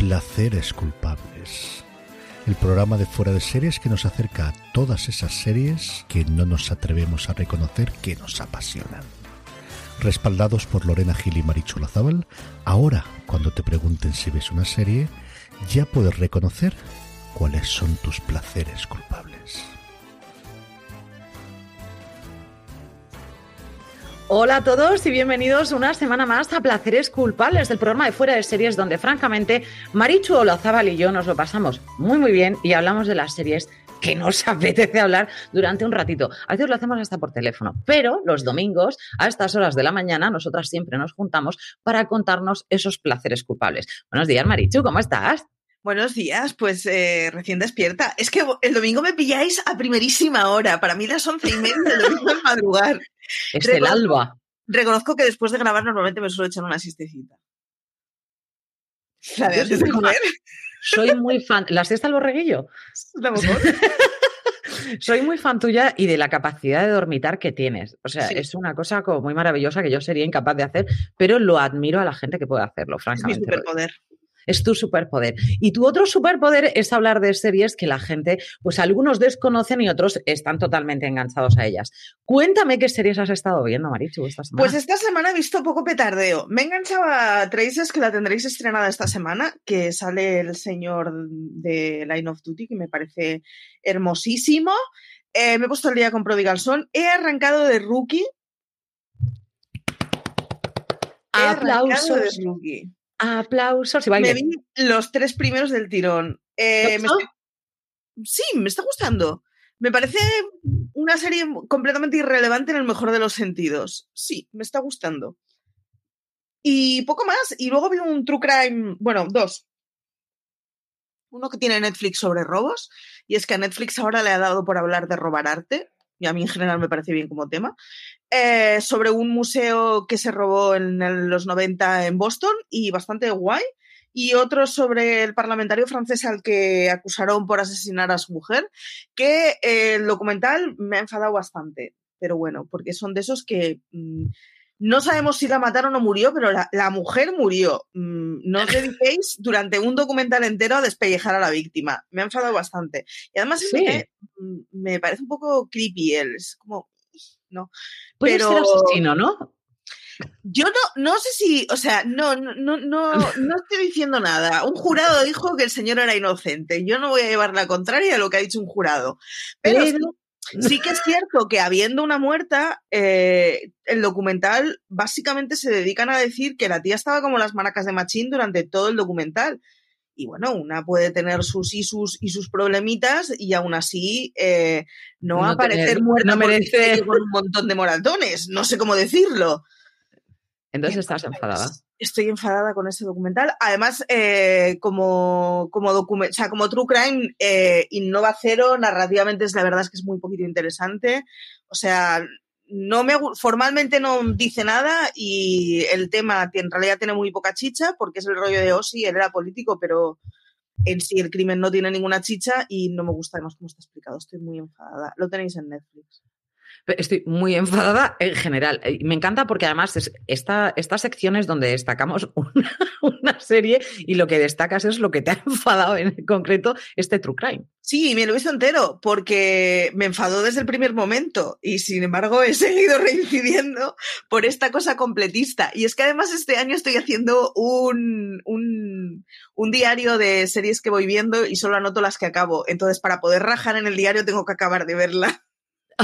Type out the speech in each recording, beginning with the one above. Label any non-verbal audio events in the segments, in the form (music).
Placeres culpables. El programa de fuera de series que nos acerca a todas esas series que no nos atrevemos a reconocer que nos apasionan. Respaldados por Lorena Gil y Marichu Lazábal, ahora cuando te pregunten si ves una serie, ya puedes reconocer cuáles son tus placeres culpables. Hola a todos y bienvenidos una semana más a Placeres Culpables del programa de Fuera de Series, donde francamente Marichu Olazábal y yo nos lo pasamos muy muy bien y hablamos de las series que nos (laughs) apetece hablar durante un ratito. A veces lo hacemos hasta por teléfono, pero los domingos a estas horas de la mañana nosotras siempre nos juntamos para contarnos esos placeres culpables. Buenos días Marichu, ¿cómo estás? Buenos días, pues eh, recién despierta. Es que el domingo me pilláis a primerísima hora. Para mí las once y media (laughs) del domingo es madrugar. Es el alba. Reconozco que después de grabar normalmente me suelo echar una siestecita. La de antes de comer. (laughs) Soy muy fan. ¿La siesta al borreguillo? La. (laughs) Soy muy fan tuya y de la capacidad de dormitar que tienes. O sea, Sí. es una cosa como muy maravillosa que yo sería incapaz de hacer, pero lo admiro a la gente que puede hacerlo, Es mi francamente. superpoder. Es tu superpoder. Y tu otro superpoder es hablar de series que la gente, pues algunos desconocen y otros están totalmente enganchados a ellas. Cuéntame qué series has estado viendo, Marichu, esta semana. Pues esta semana he visto poco petardeo. Me enganchaba a Traces, que la tendréis estrenada esta semana, que sale el señor de Line of Duty, que me parece hermosísimo. Eh, me he puesto el día con Prodigal Son. He arrancado de Rookie. He arrancado Aplausos. de Rookie. Aplausos y Me vi los tres primeros del tirón. Eh, Sí, me está gustando. Me parece una serie completamente irrelevante en el mejor de los sentidos. Sí, me está gustando. Y poco más. Y luego vi un True Crime, bueno, dos. Uno que tiene Netflix sobre robos, y es que a Netflix ahora le ha dado por hablar de robar arte, y a mí en general me parece bien como tema, eh, sobre un museo que se robó en los 90 en Boston, y bastante guay y otro sobre el parlamentario francés al que acusaron por asesinar a su mujer, que eh, el documental me ha enfadado bastante, pero bueno, porque son de esos que mm, no sabemos si la mataron o murió, pero la, la mujer murió. Mm, no os (laughs) dediquéis durante un documental entero a despellejar a la víctima. Me ha enfadado bastante. Y además es que mm, me parece un poco creepy él, es como... No. Puede pero- ser asesino, ¿no? Yo no, no sé si, o sea, no, no, no, no, no estoy diciendo nada. Un jurado dijo que el señor era inocente. Yo no voy a llevar la contraria a lo que ha dicho un jurado. Pero- sí, que es cierto que habiendo una muerta, eh, el documental básicamente se dedican a decir que la tía estaba como las maracas de Machín durante todo el documental. Y bueno, una puede tener sus y sus y sus problemitas y aún así eh, no, No aparecer tener- muerta no merece- con un montón de moratones. No sé cómo decirlo. Entonces estás enfadada. Estoy enfadada con ese documental. Además, eh, como, como, o sea, como True Crime, eh, innova cero, narrativamente es la verdad es que es muy poquito interesante. O sea, no me, formalmente no dice nada y el tema en realidad tiene muy poca chicha porque es el rollo de Ossi, él era político, pero en sí el crimen no tiene ninguna chicha y no me gusta además cómo está explicado. Estoy muy enfadada. Lo tenéis en Netflix. Estoy muy enfadada en general. Y Me encanta porque además es esta, esta sección es donde destacamos (laughs) una, una serie y lo que destacas es lo que te ha enfadado en concreto este True Crime. Sí, me lo he visto entero porque me enfadó desde el primer momento y sin embargo he seguido (laughs) reincidiendo por esta cosa completista. Y es que además este año estoy haciendo un, un, un diario de series que voy viendo y solo anoto las que acabo. Entonces para poder rajar en el diario tengo que acabar de verla.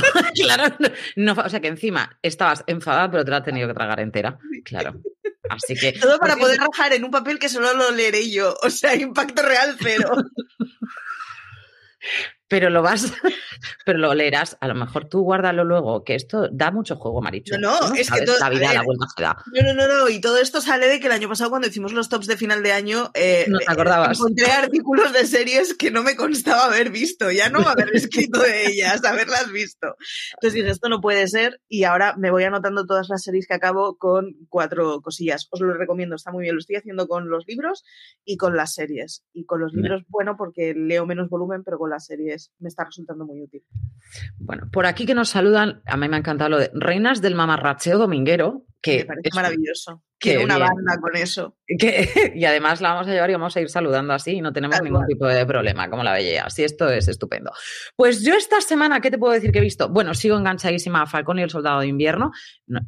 (laughs) claro, no, o sea que encima estabas enfadada, pero te la has tenido que tragar entera. Claro. Así que. (laughs) Todo para poder rajar en un papel que solo lo leeré yo. O sea, impacto real cero. (laughs) pero lo vas, (laughs) pero lo leerás. A lo mejor tú guárdalo luego, que esto da mucho juego, Marichu. No, no, es que todo, la vida, la vuelta da. No, no, no, no, y todo esto sale de que el año pasado cuando hicimos los tops de final de año, eh, no te acordabas. encontré artículos de series que no me constaba haber visto, ya no haber escrito de ellas, haberlas visto. Entonces dije, esto no puede ser, y ahora me voy anotando todas las series que acabo con cuatro cosillas. Os lo recomiendo, está muy bien. Lo estoy haciendo con los libros y con las series. Y con los libros, bueno, porque leo menos volumen, pero con las series me está resultando muy útil. Bueno, por aquí que nos saludan, a mí me ha encantado lo de Reinas del Mamarracheo Dominguero, que me parece maravilloso. Quiero una banda con eso. Que, (laughs) y además la vamos a llevar y vamos a ir saludando así y no tenemos ningún tipo de problema, como la bella. Así esto es estupendo. Pues yo esta semana, ¿qué te puedo decir que he visto? Bueno, sigo enganchadísima a Falcón y el Soldado de Invierno. No,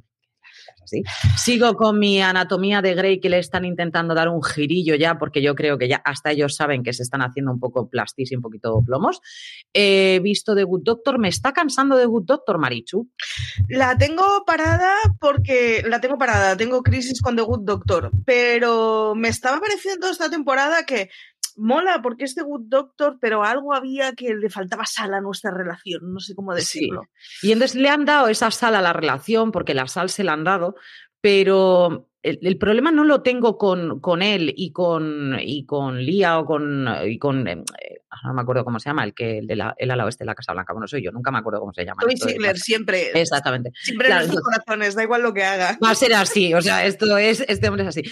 Sigo con mi anatomía de Grey que le están intentando dar un girillo ya, porque yo creo que ya hasta ellos saben que se están haciendo un poco plastis y un poquito plomos. He visto The Good Doctor, me está cansando de Good Doctor, Marichu. La tengo parada porque la tengo parada, tengo crisis con The Good Doctor, pero me estaba pareciendo esta temporada que mola porque es The Good Doctor, pero algo había que le faltaba sal a nuestra relación, no sé cómo decirlo. Y entonces le han dado esa sal a la relación, porque la sal se la han dado, pero el, problema no lo tengo con, con él y con, y con Lía o con, y con eh, no me acuerdo cómo se llama, el que el, de la, el ala oeste de la Casa Blanca, bueno, soy yo, nunca me acuerdo cómo se llama. Toby Sigler, siempre. Exactamente. Siempre en sus corazones, da igual lo que haga. Va a ser así, o sea, esto es, este hombre es así.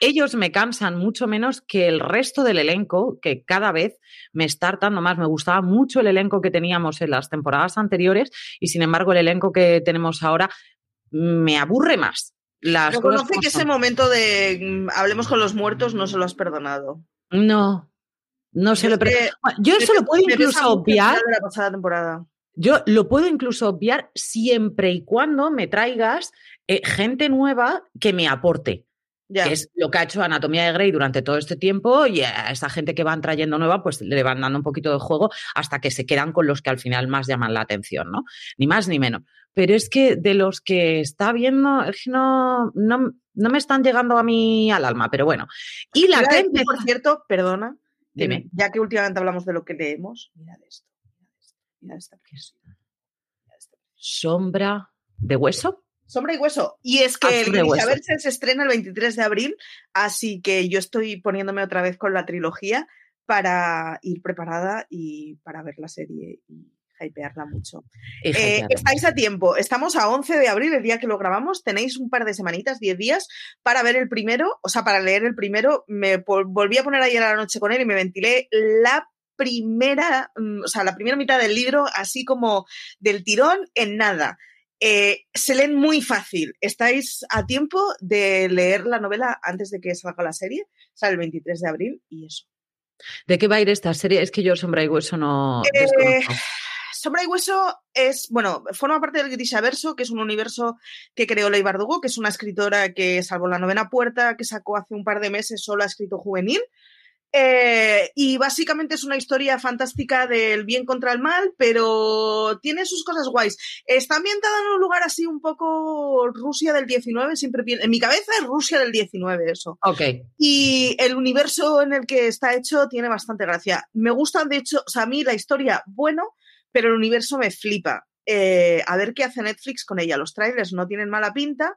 ellos me cansan mucho menos que el resto del elenco, que cada vez me está hartando más. Me gustaba mucho el elenco que teníamos en las temporadas anteriores y sin embargo el elenco que tenemos ahora me aburre más. Las Reconoce que ese momento de mm, hablemos con los muertos no se lo has perdonado. No, no se lo Yo eso lo puedo incluso obviar. la pasada temporada. Yo lo puedo incluso obviar siempre y cuando me traigas eh, gente nueva que me aporte. Que es lo que ha hecho Anatomía de Grey durante todo este tiempo y a esa gente que van trayendo nueva, pues le van dando un poquito de juego hasta que se quedan con los que al final más llaman la atención, ¿no? Ni más ni menos pero es que de los que está viendo, es que no, no, me están llegando a mí al alma, pero bueno. Y la gente. Por cierto, perdona, Dime. ya que últimamente hablamos de lo que leemos, mira esto, mira esta Sombra de hueso. Sombra y hueso. Y es que el Isabel se estrena el 23 de abril, así que yo estoy poniéndome otra vez con la trilogía para ir preparada y para ver la serie y hypearla mucho. Eh, estáis a tiempo. Estamos a 11 de abril, el día que lo grabamos. Tenéis un par de semanitas, 10 días, para ver el primero, o sea, para leer el primero. Me volví a poner ayer a la noche con él y me ventilé la primera, mm, o sea, la primera mitad del libro, así como del tirón, en nada. Eh, se leen muy fácil. Estáis a tiempo de leer la novela antes de que salga la serie. Sale el 23 de abril y eso. ¿De qué va a ir esta serie? Es que yo Sombra y Hueso no. Eh, Sombra y Hueso es, bueno, forma parte del Grishaverso, que es un universo que creó Ley Bardugo, que es una escritora que, salvo la novena puerta que sacó hace un par de meses, solo ha escrito juvenil. Eh, y básicamente es una historia fantástica del bien contra el mal, pero tiene sus cosas guays. Está ambientada en un lugar así un poco Rusia del 19, siempre en mi cabeza es Rusia del 19 eso. Ok. Y el universo en el que está hecho tiene bastante gracia. Me gusta, de hecho, o sea, a mí la historia, bueno, pero el universo me flipa. Eh, a ver qué hace Netflix con ella. Los trailers no tienen mala pinta,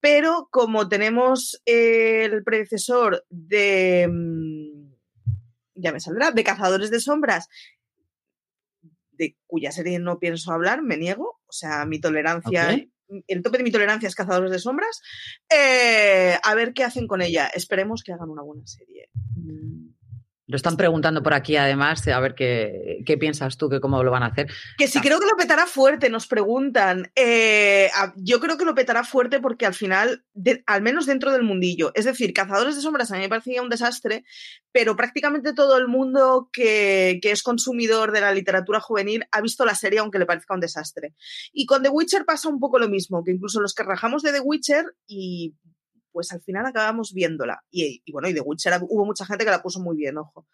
pero como tenemos el predecesor de. Ya me saldrá, de Cazadores de Sombras, de cuya serie no pienso hablar, me niego. O sea, mi tolerancia. El tope de mi tolerancia es Cazadores de Sombras. Eh, a ver qué hacen con ella. Esperemos que hagan una buena serie. Mm. Lo están preguntando por aquí además, a ver qué, qué, piensas tú, que cómo lo van a hacer. Que si creo que lo petará fuerte, nos preguntan. Eh, yo creo que lo petará fuerte porque al final, al menos dentro del mundillo, es decir, Cazadores de Sombras a mí me parecía un desastre, pero prácticamente todo el mundo que, que es consumidor de la literatura juvenil ha visto la serie aunque le parezca un desastre. Y con The Witcher pasa un poco lo mismo, que incluso los que rajamos de The Witcher y pues al final acabamos viéndola. Y, bueno, y de Witcher hubo mucha gente que la puso muy bien, ojo.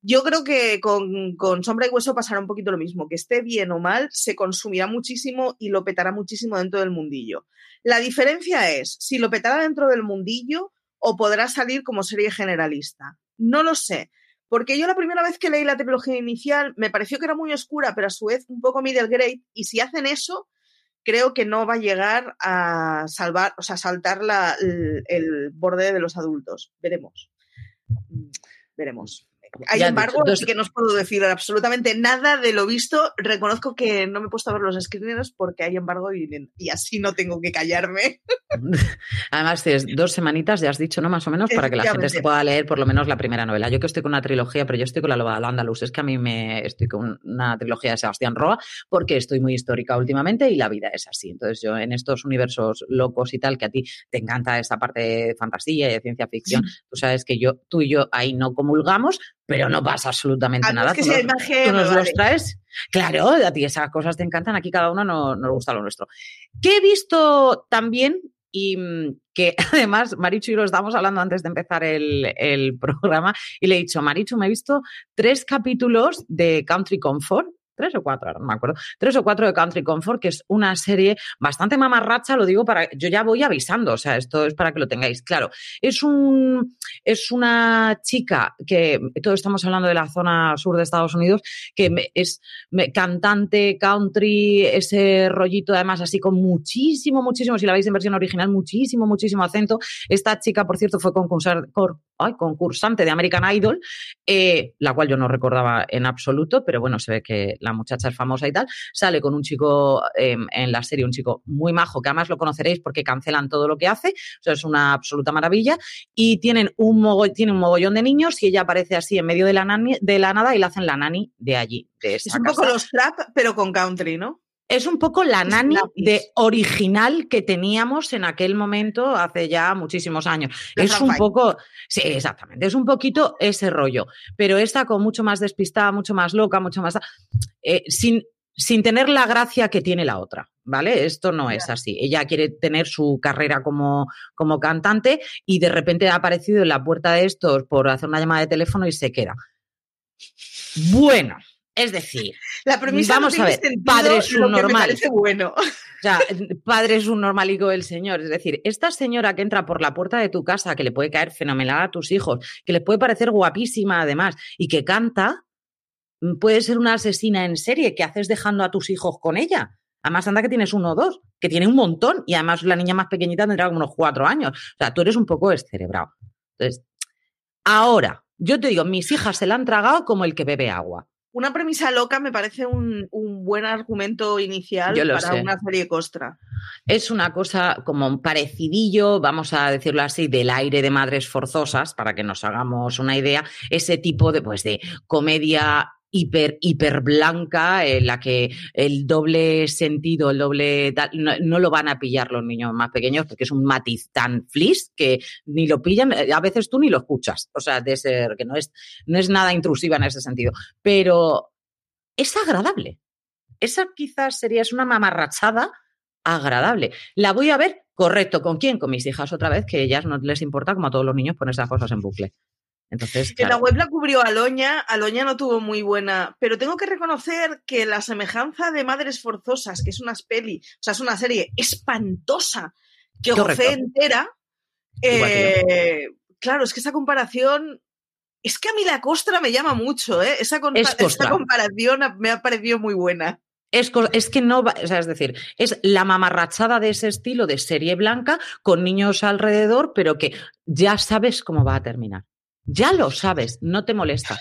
Yo creo que con, con, Sombra y Hueso pasará un poquito lo mismo, que esté bien o mal, se consumirá muchísimo y lo petará muchísimo dentro del mundillo. La diferencia es si lo petará dentro del mundillo o podrá salir como serie generalista. No lo sé, Porque yo la primera vez que leí la trilogía inicial me pareció que era muy oscura, pero a su vez un poco middle grade. Y si hacen eso, creo que no va a llegar a salvar, o sea, saltar la, el, el borde de los adultos. Veremos. Mm, Veremos. Hay embargo, entonces- sí que no os puedo decir absolutamente nada de lo visto. Reconozco que no me he puesto a ver los screeners porque hay embargo y, y así no tengo que callarme. (laughs) Además, tienes dos semanitas, ya has dicho, ¿no? Más o menos, para que la gente se pueda leer por lo menos la primera novela. Yo que estoy con una trilogía, pero yo estoy con la Loba del Andaluz. Es que a mí me estoy con una trilogía de Sebastián Roa porque estoy muy histórica últimamente y la vida es así. Entonces, yo en estos universos locos y tal, que a ti te encanta esta parte de fantasía y de ciencia ficción, tú sabes que yo, tú y yo ahí no comulgamos, pero no pasa absolutamente A mí nada. es que Tú nos- tú los traes. Claro, a ti esas cosas te encantan, aquí cada uno no- nos gusta lo nuestro. Que he visto también y mm, que (laughs) además Marichu y lo estábamos hablando antes de empezar el, el (laughs) programa y le he dicho, Marichu, me he visto tres capítulos de Country Comfort. Tres o cuatro, ahora no me acuerdo. Tres o cuatro de Country Comfort, que es una serie bastante mamarracha, lo digo para. Yo ya voy avisando, o sea, esto es para que lo tengáis claro. Es un. Es una chica que. Todos estamos hablando de la zona sur de Estados Unidos, que es cantante, country, ese rollito además así con muchísimo, muchísimo, si la veis en versión original, muchísimo, muchísimo acento. Esta chica, por cierto, fue concursar, ay, concursante de American Idol, eh, la cual yo no recordaba en absoluto, pero bueno, se ve que la muchacha es famosa y tal. Sale con un chico eh, en la serie, un chico muy majo, que además lo conoceréis porque cancelan todo lo que hace, o sea, es una absoluta maravilla. Y tienen un, mogo- tiene un mogollón de niños y ella aparece así en medio de la, nani- de la nada y la hacen la nani de allí, de esa Es un poco los trap, pero con country, ¿no? Es un poco la nani de original que teníamos en aquel momento hace ya muchísimos años. Es un poco, sí, exactamente, es un poquito ese rollo, pero esta con mucho más despistada, mucho más loca, mucho más... eh, sin, sin tener la gracia que tiene la otra, ¿vale? Esto no es así. Ella quiere tener su carrera como, como cantante y de repente ha aparecido en la puerta de estos por hacer una llamada de teléfono y se queda. Bueno, es decir, La premisa Vamos no a ver, sentido, padre me subnormal. parece bueno. O sea, padre es un normalico del señor. Es decir, esta señora que entra por la puerta de tu casa, que le puede caer fenomenal a tus hijos, que le puede parecer guapísima además, y que canta, mm, puede ser una asesina en serie que haces dejando a tus hijos con ella. Además, anda que tienes uno o dos, que tiene un montón, y además la niña más pequeñita tendrá como unos cuatro años. O sea, tú eres un poco descerebrado. Entonces, ahora, yo te digo, mis hijas se la han tragado como el que bebe agua. Una premisa loca me parece un, un buen argumento inicial para sé. una serie costra. Es una cosa como un parecidillo, vamos a decirlo así, del aire de madres forzosas, para que nos hagamos una idea, ese tipo de, pues, de comedia hiper, hiper blanca, en la que el doble sentido, el doble no, no lo van a pillar los niños más pequeños, porque es un matiz tan flis que ni lo pillan, eh, a veces tú ni lo escuchas. O sea, de ser que no es, no es nada intrusiva en ese sentido. Pero es agradable. Esa quizás sería, es una mamarrachada agradable. La voy a ver, correcto, ¿con quién? Con mis hijas otra vez, que ellas no les importa, como a todos los niños, poner esas cosas en bucle. Entonces, En la web la cubrió Aloña, Aloña no tuvo muy buena, pero tengo que reconocer que la semejanza de Madres Forzosas, que es una peli, o sea, es una serie espantosa, que Correcto. gocé entera, eh, claro, es que esa comparación, es que a mí la costra me llama mucho, ¿eh? Esa, compa- Es esa costra. comparación me ha parecido muy buena. es, es que no va, o sea, es decir, es la mamarrachada de ese estilo de serie blanca con niños alrededor, pero que ya sabes cómo va a terminar. Ya lo sabes, no te molesta.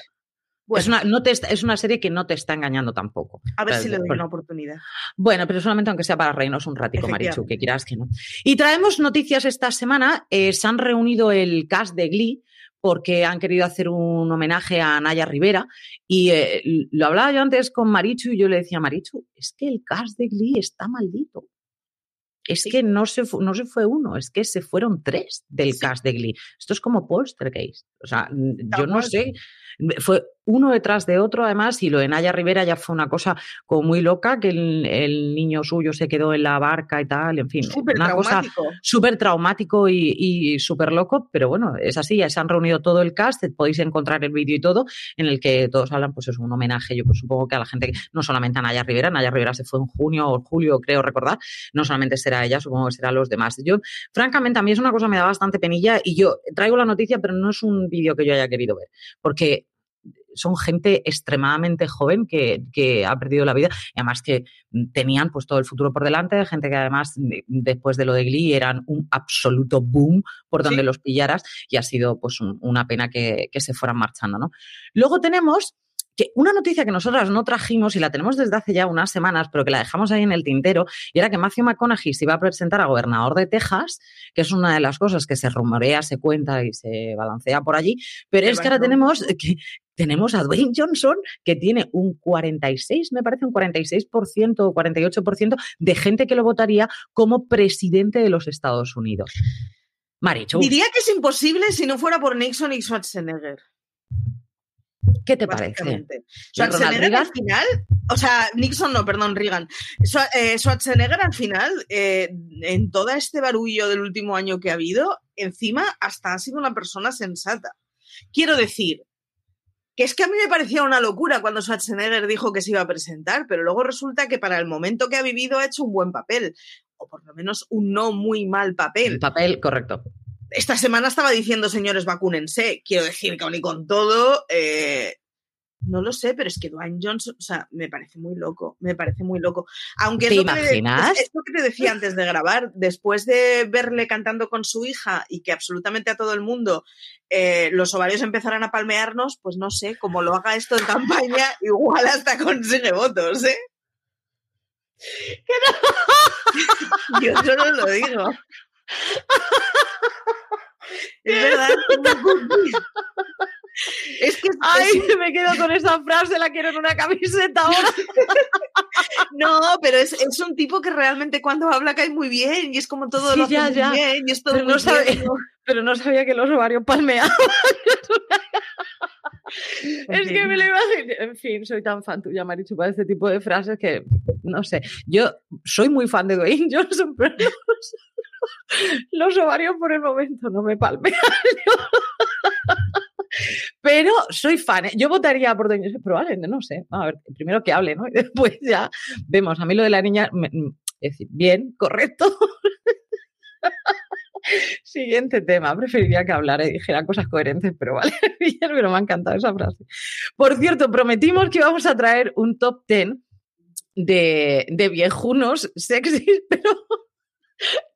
Bueno, Es, una, no te está- es una serie que no te está engañando tampoco. a ver si le doy una oportunidad. Bueno, pero solamente aunque sea para reírnos un ratico, Marichu, que quieras que no. Y traemos noticias esta semana. Eh, se han reunido el cast de Glee porque han querido hacer un homenaje a Naya Rivera. Y eh, lo hablaba yo antes con Marichu y yo le decía, Marichu, es que el cast de Glee está maldito. Es que no se, no se fue uno, es que se fueron tres del Sí. cast de Glee. Esto es como Poltergeist. O sea, yo no sé. Fue uno detrás de otro, además, y lo de Naya Rivera ya fue una cosa como muy loca, que el, el niño suyo se quedó en la barca y tal, en fin, Súper una cosa traumático. súper traumático y, y súper loco, pero bueno, es así, ya se han reunido todo el cast, podéis encontrar el vídeo y todo, en el que todos hablan, pues es un homenaje, yo pues, supongo que a la gente, no solamente a Naya Rivera, Naya Rivera se fue en junio o julio, creo recordar, no solamente será ella, supongo que será los demás. Yo, francamente, a mí es una cosa que me da bastante penilla y yo traigo la noticia, pero no es un vídeo que yo haya querido ver, porque son gente extremadamente joven que, que, ha perdido la vida y además que tenían pues todo el futuro por delante, gente que además después de lo de Glee eran un absoluto boom por donde los pillaras y ha sido pues una pena que, que se fueran marchando, ¿no? Luego tenemos que una noticia que nosotras no trajimos y la tenemos desde hace ya unas semanas, pero que la dejamos ahí en el tintero, y era que Matthew McConaughey se iba a presentar a gobernador de Texas, que es una de las cosas que se rumorea, se cuenta y se balancea por allí, pero es que ahora tenemos que tenemos a Dwayne Johnson, que tiene un 46, me parece un 46% o 48% de gente que lo votaría como presidente de los Estados Unidos. Marichu. Diría que es imposible si no fuera por Nixon y Schwarzenegger. ¿Qué te parece? Schwarzenegger al final, o sea, Nixon no, perdón, Reagan. Eh, Schwarzenegger al final, eh, en todo este barullo del último año que ha habido, encima hasta ha sido una persona sensata. Quiero decir, que es que a mí me parecía una locura cuando Schwarzenegger dijo que se iba a presentar, pero luego resulta que para el momento que ha vivido ha hecho un buen papel, o por lo menos un no muy mal papel. papel, correcto esta semana estaba diciendo, señores, vacúnense. Quiero decir que aún y con todo, eh, no lo sé, pero es que Dwayne Johnson, o sea, me parece muy loco, me parece muy loco. Aunque ¿Te imaginas? es, lo que te decía antes de grabar, después de verle cantando con su hija y que absolutamente a todo el mundo eh, los ovarios empezaran a palmearnos, pues no sé, como lo haga esto en campaña, (laughs) igual hasta consigue votos, ¿eh? (laughs) Yo solo lo digo. (laughs) es verdad. (laughs) Es que Ay, me quedo con esa frase, la quiero en una camiseta ahora. (laughs) no, pero es, es, un tipo que realmente cuando habla cae muy bien y es como todo lo ya, ya. bien y es todo pero, muy no sabía, pero no sabía que los ovarios palmeaban. Es que me lo imagino. En fin, soy tan fan tuya, Marichu, para este tipo de frases que, no sé, yo soy muy fan de Dwayne Johnson, (laughs) pero los ovarios por el momento no me palmean. Pero soy fan. ¿eh? Yo votaría por Doña probablemente, no sé. A ver, primero que hable, ¿no? Y después ya vemos. A mí lo de la niña, es decir, bien, correcto. Siguiente tema. Preferiría que hablara y dijera cosas coherentes, pero vale, (laughs) pero me ha encantado esa frase. Por cierto, prometimos que íbamos a traer un top 10 de, de viejunos sexys, (laughs) pero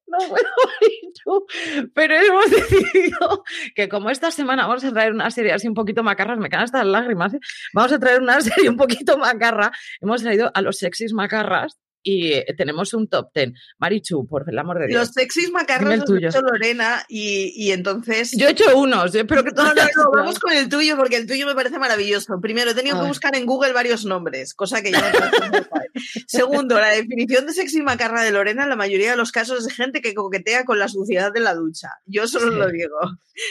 no puedo pero hemos (laughs) decidido que como esta semana vamos a traer una serie así un poquito macarras, me caen estas lágrimas, ¿eh? vamos a traer una serie un poquito macarra, hemos traído a los sexys macarras y eh, tenemos un top ten. Marichu, por el amor de Dios. Los sexys macarros los ha hecho Lorena y, y, entonces... Yo he hecho unos, yo espero que todos... No, no, vamos con el tuyo porque el tuyo me parece maravilloso. Primero, he tenido que buscar en Google varios nombres, cosa que ya no (laughs) Segundo, la definición de sexy macarra de Lorena en la mayoría de los casos es gente que coquetea con la suciedad de la ducha. Yo solo lo digo.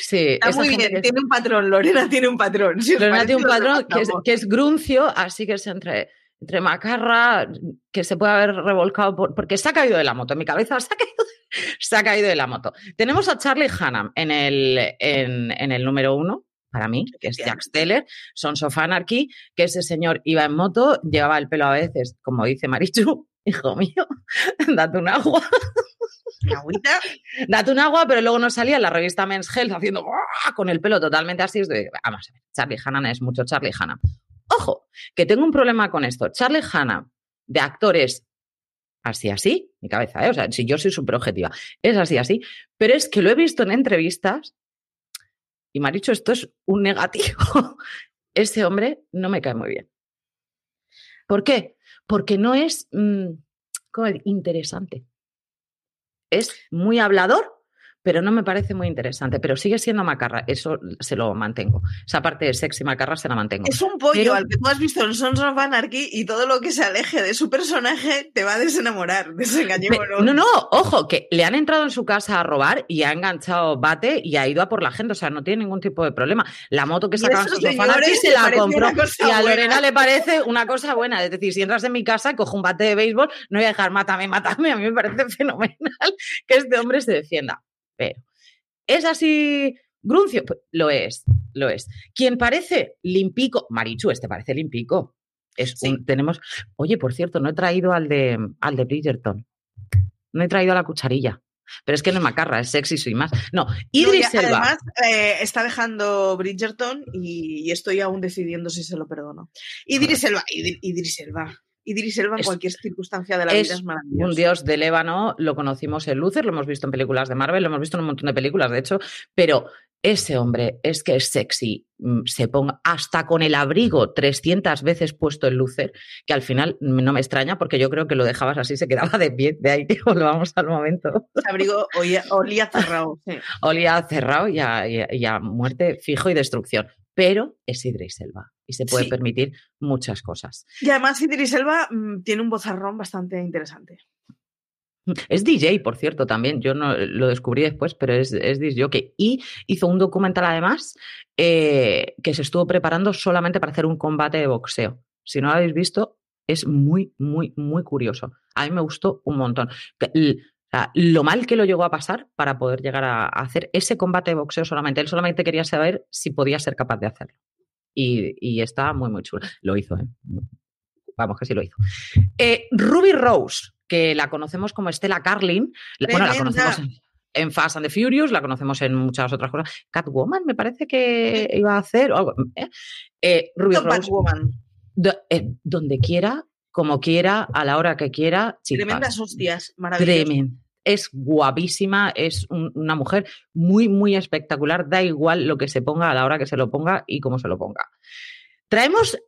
Sí, Está muy bien, tiene un patrón, Lorena tiene un patrón. Lorena tiene un patrón que es, que es gruncio, así que es entre entre macarra, que se puede haber revolcado porque se ha caído de la moto. En mi cabeza se ha caído, (laughs) se ha caído de la moto. Tenemos a Charlie Hannam en el, en, el número uno, para mí, que es Jack Steller, Sons of Anarchy, que ese señor iba en moto, llevaba el pelo a veces, como dice Marichu, (laughs) hijo mío, (laughs) date un agua. agüita? Date un agua, pero luego no salía en la revista Men's Health haciendo con el pelo totalmente así. Vamos Charlie Hannam es mucho Charlie Hannam. Que tengo un problema con esto. Charlie Hanna, de actores así, así, mi cabeza, ¿eh? o sea, si yo soy súper objetiva, es así, así, pero es que lo he visto en entrevistas y me ha dicho esto es un negativo. (laughs) Ese hombre no me cae muy bien. ¿Por qué? Porque no es mm, interesante. Es muy hablador pero no me parece muy interesante. Pero sigue siendo macarra, eso se lo mantengo. Esa parte de sexy macarra se la mantengo. Es un pollo al que tú has visto en Sons of Anarchy y todo lo que se aleje de su personaje te va a desenamorar. Desengañémonos. No, no, ojo, que le han entrado en su casa a robar y ha enganchado bate y ha ido a por la gente. O sea, no tiene ningún tipo de problema. La moto que sacaba en Sons of Anarchy se la compró. Y a Lorena le parece una cosa buena. Es decir, si entras en mi casa cojo un bate de béisbol, no voy a dejar mátame, mátame. A mí me parece (laughs) fenomenal que este hombre se defienda. Pero, ¿es así gruncio? Pues, lo es, lo es. Quien parece limpico, Marichu, este parece limpico. Es tenemos, oye, por cierto, no he traído al de, al de Bridgerton. No he traído a la cucharilla. Pero es que no es macarra, es sexy, soy más. No, Idris Elba. Además, eh, está dejando Bridgerton y, y estoy aún decidiendo si se lo perdono. Idris Elba, Idri- Idris Elba. Idris Elba en Es- cualquier circunstancia de la es vida es maravilloso. Un dios del ébano, lo conocimos en Luther, lo hemos visto en películas de Marvel, lo hemos visto en un montón de películas, de hecho, pero ese hombre es que es sexy, mm, se ponga hasta con el abrigo 300 veces puesto en Luther, que al final no me extraña porque yo creo que lo dejabas así, se quedaba de pie, de ahí (laughs) volvamos al momento. Ese abrigo olía, olía cerrado. sí. Olía cerrado y a, y a- y a muerte fijo y destrucción, pero es Idris Elba y se puede Sí. permitir muchas cosas. Y además Idris Elba mm, tiene un bozarrón bastante interesante. Es DJ, por cierto, también. Yo no lo descubrí después, pero es, es jockey. Y hizo un documental además eh, que se estuvo preparando solamente para hacer un combate de boxeo. Si no lo habéis visto, es muy, muy, muy curioso. A mí me gustó un montón. Lo mal que lo llegó a pasar para poder llegar a hacer ese combate de boxeo solamente. Él solamente quería saber si podía ser capaz de hacerlo. Y, y está muy, muy chulo. Lo hizo, ¿eh? Vamos, que sí lo hizo. Eh, Ruby Rose, que la conocemos como Estela Carlin. la- Bueno, la conocemos en, en Fast and the Furious, la conocemos en muchas otras cosas. Catwoman, me parece que iba a hacer. o algo, ¿eh? Eh, Ruby Rose, Batwoman. do- donde quiera, como quiera, a la hora que quiera. Tremendas hostias. Maravilloso. Es guapísima, es un- una mujer muy, muy espectacular. Da igual lo que se ponga a la hora que se lo ponga y cómo se lo ponga. Traemos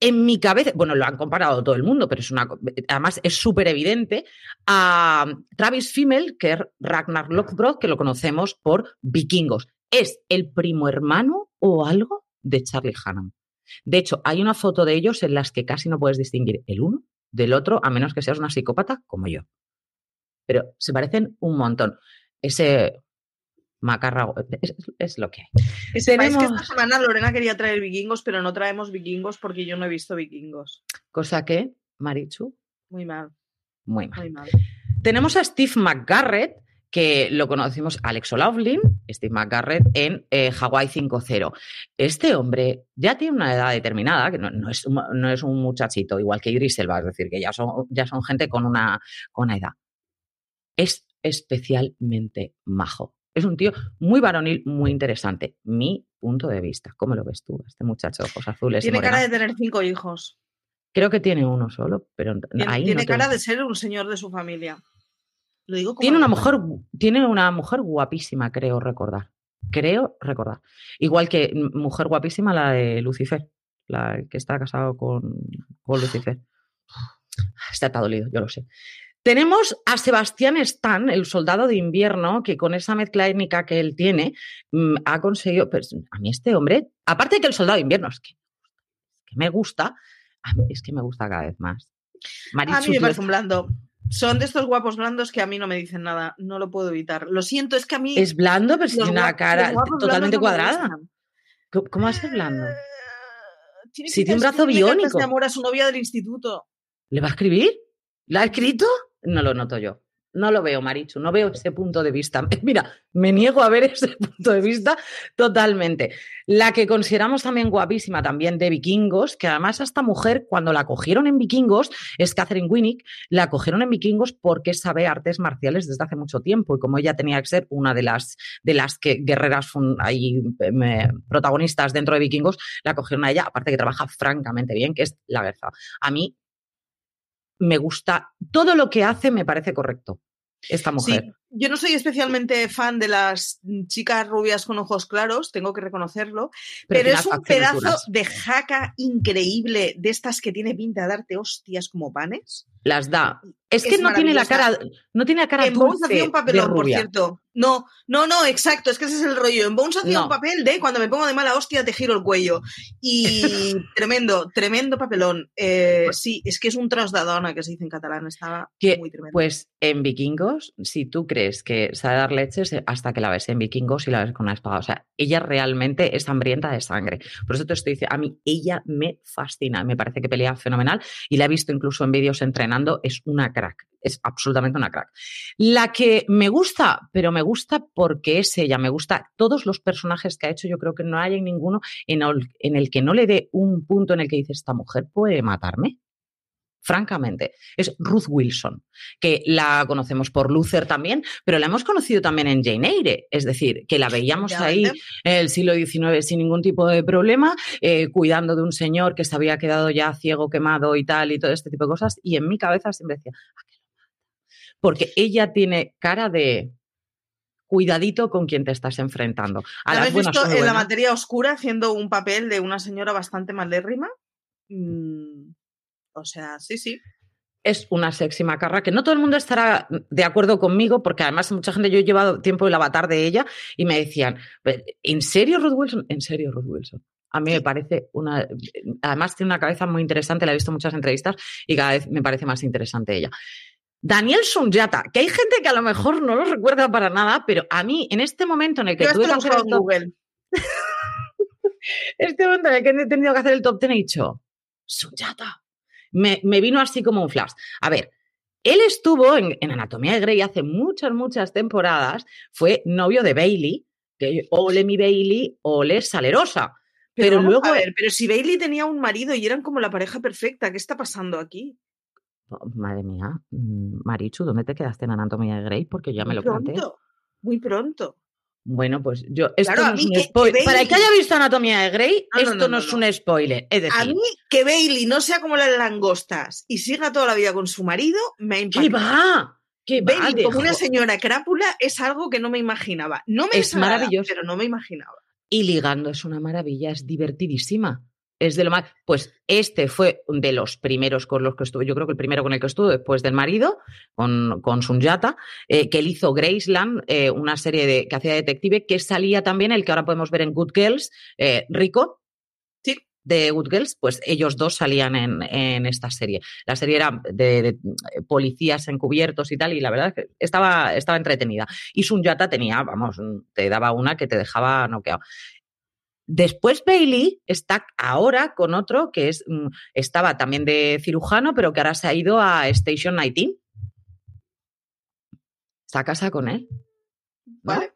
en mi cabeza, bueno, lo han comparado todo el mundo, pero es una, además es súper evidente, a Travis Fimmel, que es Ragnar Lothbrok, que lo conocemos por Vikingos. Es el primo hermano o algo de Charlie Hunnam. De hecho, hay una foto de ellos en las que casi no puedes distinguir el uno del otro, a menos que seas una psicópata como yo. Pero se parecen un montón. Ese macarra es, es lo que hay. Que sepáis que Tenemos- esta semana Lorena quería traer vikingos, pero no traemos vikingos porque yo no he visto vikingos. Cosa que, Marichu, Muy mal, muy mal. muy mal. Tenemos a Steve McGarrett, que lo conocimos, Alex O'Loughlin, Steve McGarrett en eh, Hawaii 5.0. Este hombre ya tiene una edad determinada, que no, no es, un, no es un muchachito, igual que Idris Elba, es decir, que ya son, ya son gente con una, con una edad. Es especialmente majo. Es un tío muy varonil, muy interesante. Mi punto de vista. ¿Cómo lo ves tú, este muchacho de ojos azules? Tiene cara de tener cinco hijos. Creo que tiene uno solo, pero Tiene, ahí tiene no tengo- cara de ser un señor de su familia. Lo digo como Tiene una mujer, tiene una mujer guapísima, creo recordar. Creo recordar. Igual que mujer guapísima la de Lucifer, la que está casado con, con Lucifer. (sighs) Está todo dolido, yo lo sé. Tenemos a Sebastián Stan, el soldado de invierno, que con esa mezcla étnica que él tiene, mm, ha conseguido. Pues, a mí, este hombre, aparte de que el soldado de invierno es que, que me gusta, a mí es que me gusta cada vez más. A mí Marichu, me parece un blando. Son de estos guapos blandos que a mí no me dicen nada. No lo puedo evitar. Lo siento, es que a mí. es blando, pero tiene una cara totalmente no cuadrada. ¿Cómo- ¿Cómo va a ser blando? Eh, Tiene un brazo biónico. de amor a su novia del instituto. ¿Le va a escribir? ¿La ha escrito? No lo noto yo. No lo veo, Marichu, no veo ese punto de vista. (laughs) Mira, me niego a ver ese (laughs) punto de vista totalmente. La que consideramos también guapísima, también de vikingos, que además a esta mujer, cuando la cogieron en vikingos, es Catherine Winnick, la cogieron en vikingos porque sabe artes marciales desde hace mucho tiempo y como ella tenía que ser una de las, de las que, guerreras fun- ahí, em, eh, protagonistas dentro de vikingos, la cogieron a ella, aparte que trabaja francamente bien, que es la Berza. A mí me gusta, todo lo que hace me parece correcto, esta mujer. Sí, yo no soy especialmente fan de las chicas rubias con ojos claros, tengo que reconocerlo, pero, es un pedazo duras. de jaca increíble de estas que tiene pinta de darte hostias como panes. Las da. Es que no tiene la cara, no tiene la cara en Bones hacía un papelón, por cierto. No, no, no, exacto, es que ese es el rollo. En Bones hacía No. un papel de cuando me pongo de mala hostia te giro el cuello. Y (laughs) tremendo, tremendo papelón. Eh, sí, es que es un trasdadona que se dice en catalán, Que, muy tremendo. Pues en Vikingos, si tú crees que sabe dar leches, eh, hasta que la ves en Vikingos y la ves con una espada. O sea, ella realmente es hambrienta de sangre. Por eso te estoy diciendo, a mí ella me fascina, me parece que pelea fenomenal y la he visto incluso en vídeos entrenando, es una crack, es absolutamente una crack. La que me gusta, pero me gusta porque es ella, me gusta todos los personajes que ha hecho, yo creo que no hay ninguno en el, en el que no le dé un punto en el que dice, esta mujer puede matarme francamente, es Ruth Wilson, que la conocemos por Luther también, pero la hemos conocido también en Jane Eyre, es decir, que la veíamos ahí en el siglo XIX sin ningún tipo de problema, eh, cuidando de un señor que se había quedado ya ciego, quemado y tal, y todo este tipo de cosas, y en mi cabeza siempre decía, porque ella tiene cara de cuidadito con quien te estás enfrentando. A ¿La has visto en la materia oscura haciendo un papel de una señora bastante malérrima? Mm, o sea, sí, sí. Es una sexy macarra que no todo el mundo estará de acuerdo conmigo, porque además mucha gente, yo he llevado tiempo el avatar de ella y me decían, ¿en serio Ruth Wilson? En serio Ruth Wilson. A mí me parece una. Además, tiene una cabeza muy interesante, la he visto en muchas entrevistas y cada vez me parece más interesante ella. Daniel Sunyata, que hay gente que a lo mejor no lo recuerda para nada, pero a mí, en este momento en el que tuve que hacer el Google. (laughs) este momento en el que he tenido que hacer el top ten, he dicho, Sunyata. Me, vino así como un flash. A ver, él estuvo en, Anatomía de Grey hace muchas, muchas temporadas, fue novio de Bailey, que ole mi Bailey, ole salerosa. Pero, luego. A ver, pero si Bailey tenía un marido y eran como la pareja perfecta, ¿qué está pasando aquí? Oh, madre mía, mm, Marichu, ¿dónde te quedaste en Anatomía de Grey? Porque ya me lo pronto, Muy pronto. Bueno, pues yo. Esto no es un spoiler. Para el que haya visto Anatomía de Grey, esto no, es un spoiler. Es decir, a mí que Bailey no sea como las langostas y siga toda la vida con su marido, me ha impactado. ¿Qué va? ¿Qué Bailey como una señora crápula es algo que no me imaginaba. No me es maravilloso, pero no me imaginaba. Y ligando es una maravilla, es divertidísima es de lo más. Pues este fue de los primeros con los que estuve, yo creo que el primero con el que estuvo después del marido, con, con Sunyata, eh, que él hizo Graceland, eh, una serie de, que hacía detective, que salía también el que ahora podemos ver en Good Girls, eh, Rico. Sí. De Good Girls, pues ellos dos salían en, esta serie. La serie era de, policías encubiertos y tal, y la verdad es que estaba, estaba entretenida. Y Sunyata tenía, vamos, te daba una que te dejaba noqueado. Después Bailey está ahora con otro que es, mm, estaba también de cirujano, pero que ahora se ha ido a Station 19. Está a casa con él. Vale.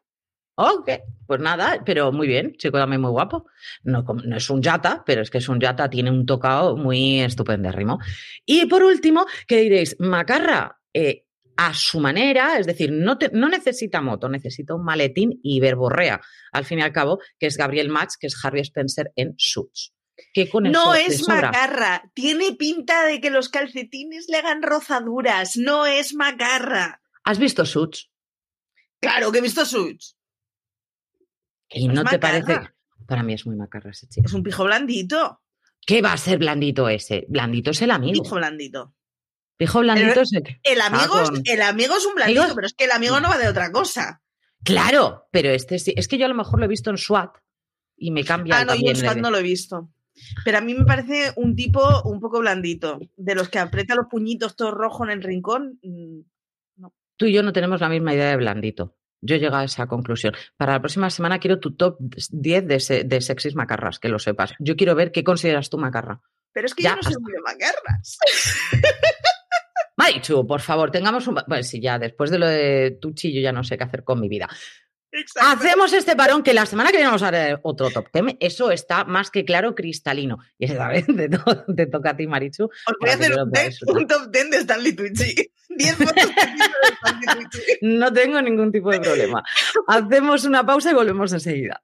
Ok, pues nada, pero muy bien, chico también muy guapo. No, no, es un yata, pero es que es un yata, tiene un tocado muy estupendérrimo. Y por último, ¿qué diréis? Macarra, eh, a su manera, es decir, no, no, necesita moto, necesita un maletín y verborrea, al fin y al cabo, que es Gabriel Match, que es Harvey Spencer en Suits. Que con no es macarra, tiene pinta de que los calcetines le hagan rozaduras, no es macarra. ¿Has visto Suits? Claro que he visto Suits. ¿Y no, te parece? Para mí es muy macarra ese chico. Es un pijo blandito. ¿Qué va a ser blandito ese? Blandito es el amigo. Pijo blandito. Pijo blandito el, amigo es, el amigo es un blandito, pero es que el amigo no va de otra cosa. Claro, pero este sí. Es que yo a lo mejor lo he visto en SWAT y me cambia. Ah, no, yo en SWAT no lo he visto. Pero a mí me parece un tipo un poco blandito. De los que aprieta los puñitos todo rojo en el rincón. Mm, no. Tú y yo no tenemos la misma idea de blandito. Yo llego a esa conclusión. Para la próxima semana quiero tu top 10 de, de sexys macarras, que lo sepas. Yo quiero ver qué consideras tú macarra. Pero es que yo no soy muy de macarras. (laughs) Marichu, por favor, tengamos un. Pues sí, ya después de lo de Tuchi, yo ya no sé qué hacer con mi vida. Hacemos este parón que la semana que viene vamos a ver otro top 10. Eso está más que claro, cristalino. Y esa vez te, toca a ti, Marichu. Os voy a hacer un, top 10 de Stanley Tucci. (laughs) 10 fotos de Stanley Tucci. No tengo ningún tipo de problema. Hacemos una pausa y volvemos enseguida.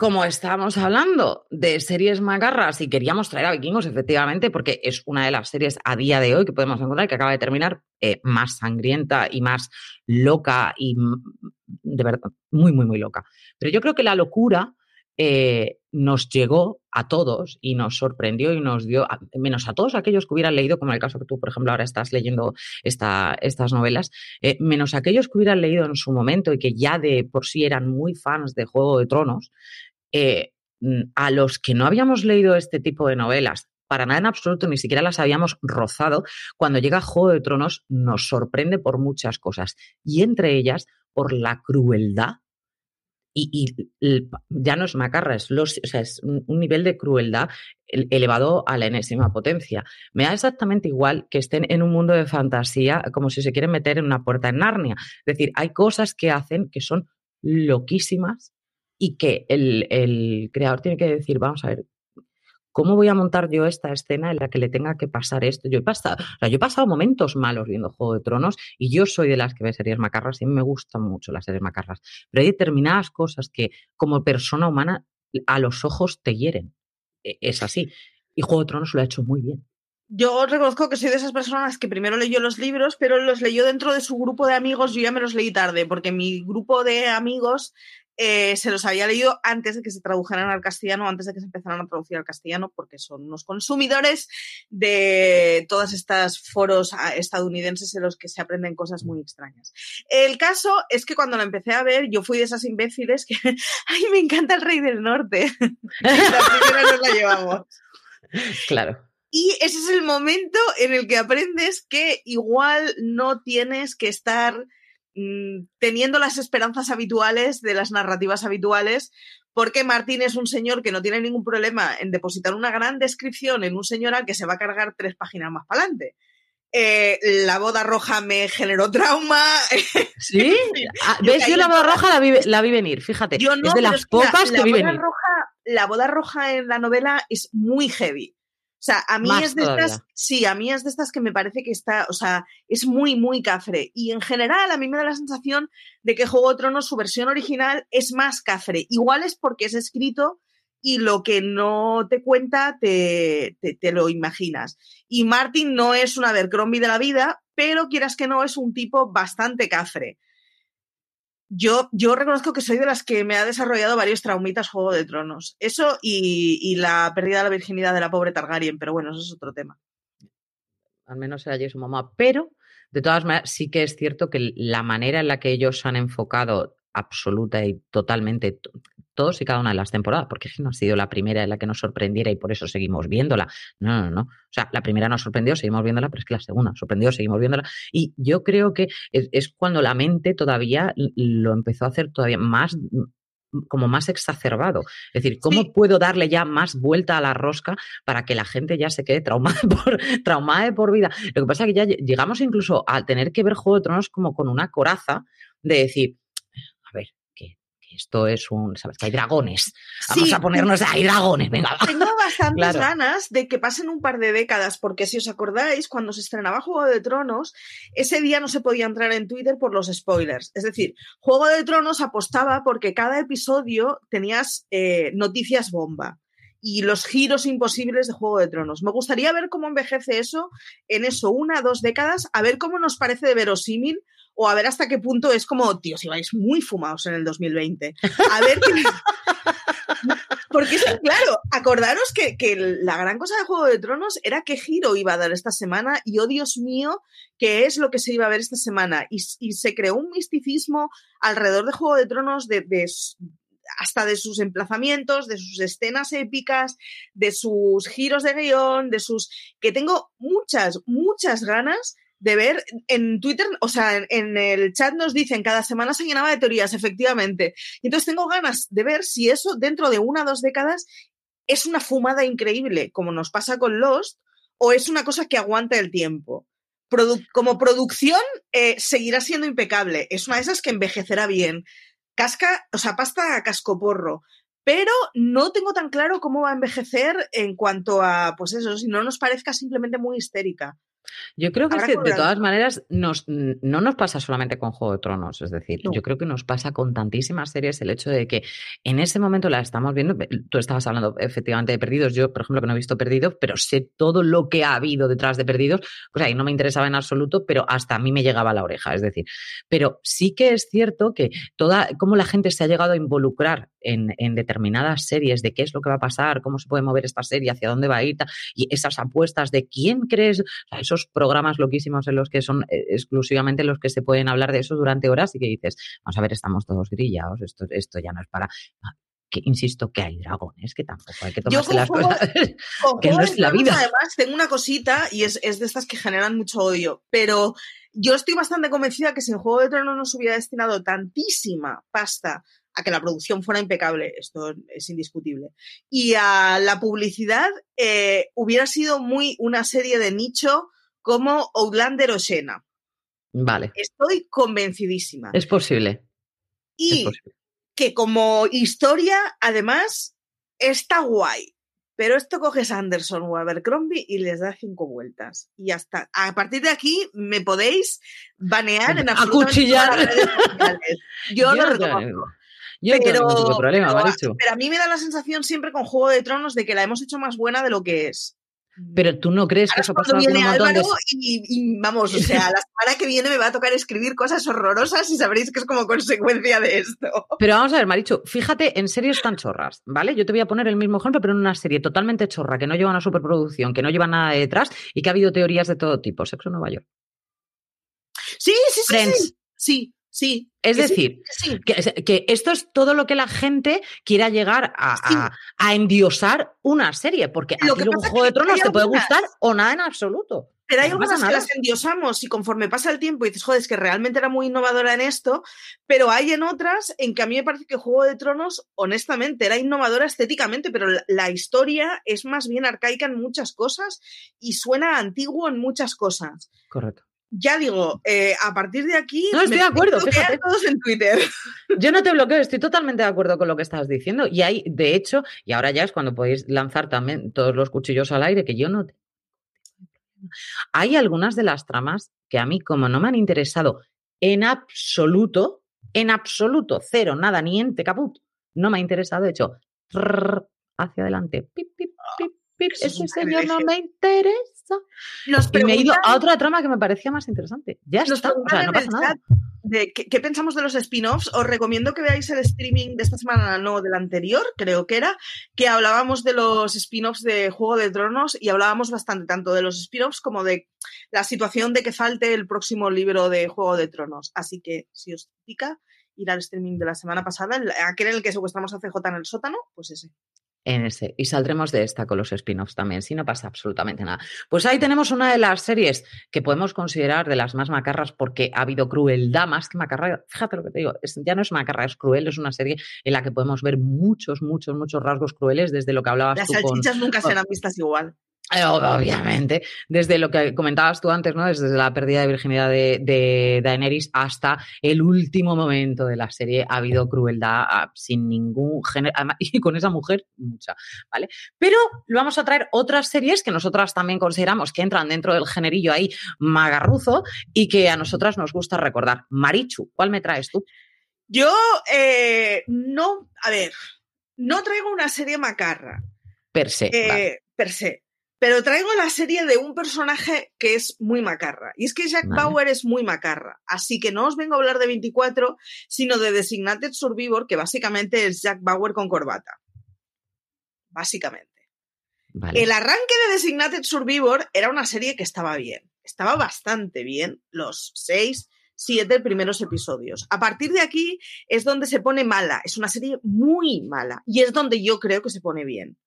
como estábamos hablando de series macarras y queríamos traer a Vikingos, efectivamente, porque es una de las series a día de hoy que podemos encontrar que acaba de terminar eh, más sangrienta y más loca y de verdad muy, muy, muy loca. Pero yo creo que la locura eh, nos llegó a todos y nos sorprendió y nos dio, menos a todos aquellos que hubieran leído, como en el caso que tú, por ejemplo, ahora estás leyendo esta, estas novelas, eh, menos aquellos que hubieran leído en su momento y que ya de por sí eran muy fans de Juego de Tronos, eh, mm, a los que no habíamos leído este tipo de novelas, para nada en absoluto, ni siquiera las habíamos rozado, cuando llega Juego de Tronos nos sorprende por muchas cosas y entre ellas por la crueldad y, ya no es macarra, es, los, es un, nivel de crueldad elevado a la enésima potencia. Me da exactamente igual que estén en un mundo de fantasía como si se quieren meter en una puerta en Narnia. Es decir, hay cosas que hacen que son loquísimas y que el, el creador tiene que decir, vamos a ver, ¿Cómo voy a montar yo esta escena en la que le tenga que pasar esto? Yo he pasado, yo he pasado momentos malos viendo Juego de Tronos y yo soy de las que ve series macarras y me gustan mucho las series macarras. Pero hay determinadas cosas que como persona humana a los ojos te hieren. E, es así. Y Juego de Tronos lo ha hecho muy bien. Yo reconozco que soy de esas personas que primero leyó los libros, pero los leyó dentro de su grupo de amigos. Yo ya me los leí tarde, porque mi grupo de amigos eh, se los había leído antes de que se tradujeran al castellano, antes de que se empezaran a traducir al castellano, porque son unos consumidores de todas estas foros ah, estadounidenses en los que se aprenden cosas muy extrañas. El caso es que cuando lo empecé a ver, yo fui de esas imbéciles que, (laughs) ay, me encanta el Rey del Norte. (laughs) la primera nos la llevamos. Claro. Y ese es el momento en el que aprendes que igual no tienes que estar teniendo las esperanzas habituales de las narrativas habituales, porque Martín es un señor que no tiene ningún problema en depositar una gran descripción en un señor al que se va a cargar tres páginas más para adelante. Eh, la boda roja me generó trauma. (laughs) ¿Sí? Ah, ¿Ves? Yo la boda roja la vi, la vi venir, fíjate. es de las pocas que vi venir. la boda roja en la novela es muy heavy. O sea, a mí es de estas, sí, a mí es de estas que me parece que está, o sea, es muy, muy cafre. Y en general, a mí me da la sensación de que Juego de Tronos, su versión original, es más cafre. Igual es porque es escrito y lo que no te cuenta te, te, te lo imaginas. Y Martin no es un Abercrombie de la vida, pero quieras que no, es un tipo bastante cafre. Yo, yo reconozco que soy de las que me ha desarrollado varios traumitas Juego de Tronos. Eso y, la pérdida de la virginidad de la pobre Targaryen, pero bueno, eso es otro tema. Al menos era yo su mamá. Pero, de todas maneras, sí que es cierto que la manera en la que ellos han enfocado absoluta y totalmente todos y cada una de las temporadas, porque no ha sido la primera en la que nos sorprendiera y por eso seguimos viéndola. No, no, no. O sea, la primera nos sorprendió, seguimos viéndola, pero es que la segunda sorprendió, seguimos viéndola. Y yo creo que es, cuando la mente todavía lo empezó a hacer todavía más como más exacerbado. Es decir, ¿cómo puedo darle ya más vuelta a la rosca para que la gente ya se quede traumada (laughs) por, traumada por vida? Lo que pasa es que ya llegamos incluso a tener que ver Juego de Tronos como con una coraza de decir, esto es un, ¿sabes? Que hay dragones. Vamos a ponernos, hay dragones, venga. Tengo bastantes ganas de que pasen un par de décadas, porque si os acordáis, cuando se estrenaba Juego de Tronos, ese día no se podía entrar en Twitter por los spoilers. Es decir, Juego de Tronos apostaba porque cada episodio tenías eh, noticias bomba y los giros imposibles de Juego de Tronos. Me gustaría ver cómo envejece eso en eso, una, dos décadas, a ver cómo nos parece de verosímil o a ver hasta qué punto es como, tío, si vais muy fumados en el 2020. A ver qué... (laughs) Porque claro, acordaros que, la gran cosa de Juego de Tronos era qué giro iba a dar esta semana y, oh Dios mío, qué es lo que se iba a ver esta semana. Y, se creó un misticismo alrededor de Juego de Tronos hasta de sus emplazamientos, de sus escenas épicas, de sus giros de guion, de sus... que tengo muchas, muchas ganas de ver en Twitter, o sea, en, el chat nos dicen, cada semana se llenaba de teorías, efectivamente. Y entonces tengo ganas de ver si eso dentro de una o dos décadas es una fumada increíble, como nos pasa con Lost, o es una cosa que aguanta el tiempo. como producción, eh, seguirá siendo impecable. Es una de esas que envejecerá bien. Casca, o sea, pasta a cascoporro. Pero no tengo tan claro cómo va a envejecer en cuanto a, pues eso, si no nos parezca simplemente muy histérica. Yo creo que, de todas maneras nos, no nos pasa solamente con Juego de Tronos, es decir, yo creo que nos pasa con tantísimas series el hecho de que en ese momento la estamos viendo, tú estabas hablando efectivamente de Perdidos, yo por ejemplo que no he visto Perdidos, pero sé todo lo que ha habido detrás de Perdidos, o sea, y no me interesaba en absoluto, pero hasta a mí me llegaba a la oreja, es decir, pero sí que es cierto que toda, cómo la gente se ha llegado a involucrar en, en determinadas series de qué es lo que va a pasar, cómo se puede mover esta serie, hacia dónde va a ir, y esas apuestas de quién crees, programas loquísimos en los que son eh, exclusivamente los que se pueden hablar de eso durante horas y que dices, vamos a ver, estamos todos grillados, esto, esto ya no es para... Ah, que, insisto que hay dragones, que tampoco hay que tomarse las cosas, (laughs) que no es la vida. Además, tengo una cosita y es, es de estas que generan mucho odio, pero Yo estoy bastante convencida que si en Juego de Tronos no se hubiera destinado tantísima pasta a que la producción fuera impecable, esto es indiscutible, y a la publicidad, eh, hubiera sido muy una serie de nicho como Outlander o Xena. Vale. Estoy convencidísima. Es posible. Y es posible. que como historia, además, está guay. Pero esto coges a Anderson o a Abercrombie y les da cinco vueltas. Y ya está. A partir de aquí me podéis banear en Acuchillar. todas las redes sociales. (laughs) Yo, lo no tengo reconozco. yo no tengo Pero, ningún problema, pero pero a mí me da la sensación siempre con Juego de Tronos de que la hemos hecho más buena de lo que es. Pero tú no crees que Ahora eso pasa con un de... Álvaro y, y vamos, o sea, la semana que viene me va a tocar escribir cosas horrorosas y sabréis que es como consecuencia de esto. Pero vamos a ver, Marichu, fíjate en series tan chorras, ¿vale? Yo te voy a poner el mismo ejemplo, pero en una serie totalmente chorra, que no lleva una superproducción, que no lleva nada detrás y que ha habido teorías de todo tipo. Sexo en Nueva York. Sí, sí, sí. Friends. Sí, sí. Sí. Es Que sí, decir, que sí. que, que esto es todo lo que la gente quiera llegar a, Sí. a- a endiosar una serie, porque a Lo ti que luego pasa es Juego de Tronos te puede gustar o nada en absoluto. Pero hay No algunas que las endiosamos y conforme pasa el tiempo dices, joder, es que realmente era muy innovadora en esto, pero hay en otras en que a mí me parece que Juego de Tronos, honestamente, era innovadora estéticamente, pero la, la historia es más bien arcaica en muchas cosas y suena antiguo en muchas cosas. Correcto. Ya digo, eh, a partir de aquí... No, estoy de acuerdo, fíjate. todos en Twitter. (laughs) Yo no te bloqueo, estoy totalmente de acuerdo con lo que estás diciendo. Y hay, de hecho, y ahora ya es cuando podéis lanzar también todos los cuchillos al aire, que yo no. te- (laughs) Hay algunas de las tramas que a mí, como no me han interesado en absoluto, en absoluto, cero, nada, ni ente caput, no me ha interesado. De hecho, hacia adelante, pip, pip, pip, pip, es ese señor no me interesa. Nos Y me he ido a otra trama que me parecía más interesante. Ya Nos está, o sea, preguntan no en pasa el nada. chat de qué, qué pensamos de los spin-offs. Os recomiendo que veáis el streaming de esta semana, no del anterior, creo que era, que hablábamos de los spin-offs de Juego de Tronos y hablábamos bastante tanto de los spin-offs como de la situación de que falte el próximo libro de Juego de Tronos. Así que, si os pica, ir al streaming de la semana pasada, el- aquel en el que secuestramos a CJ en el sótano, pues ese. En ese. Y saldremos de esta con los spin-offs también, si no pasa absolutamente nada. Pues ahí tenemos una de las series que podemos considerar de las más macarras porque ha habido crueldad más que macarra. Fíjate lo que te digo, es- ya no es macarra, es cruel, es una serie en la que podemos ver muchos, muchos, muchos rasgos crueles desde lo que hablabas Las tú con, salchichas nunca con- serán vistas igual. Eh, Obviamente, desde lo que comentabas tú antes, ¿no? Desde la pérdida de virginidad de, de Daenerys hasta el último momento de la serie ha habido crueldad ah, sin ningún género, (laughs) y con esa mujer mucha, ¿vale? Pero vamos a traer otras series que nosotras también consideramos que entran dentro del generillo ahí magarruzo y que a nosotras nos gusta recordar. Marichu, ¿cuál me traes tú? Yo, eh, no, a ver, no traigo una serie macarra. Per se. eh, vale. per se. Pero traigo la serie de un personaje que es muy macarra. Y es que Jack Vale. Bauer es muy macarra. Así que no os vengo a hablar de 24, sino de Designated Survivor, que básicamente es Jack Bauer con corbata. Básicamente. Vale. El arranque de Designated Survivor era una serie que estaba bien. Estaba bastante bien los seis, siete primeros episodios. A partir de aquí es donde se pone mala. Es una serie muy mala. Y es donde yo creo que se pone bien.